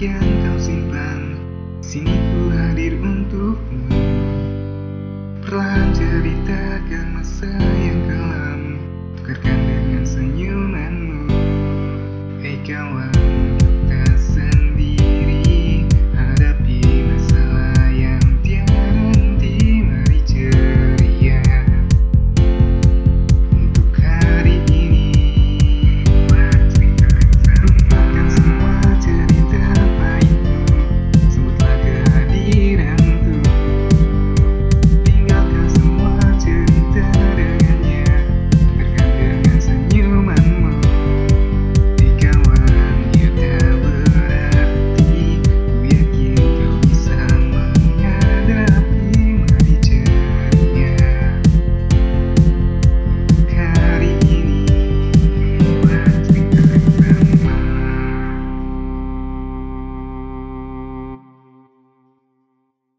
yang kau simpan. Sini ku hadir untukmu. Perlahan ceritakan masa yang kelam. Tukarkan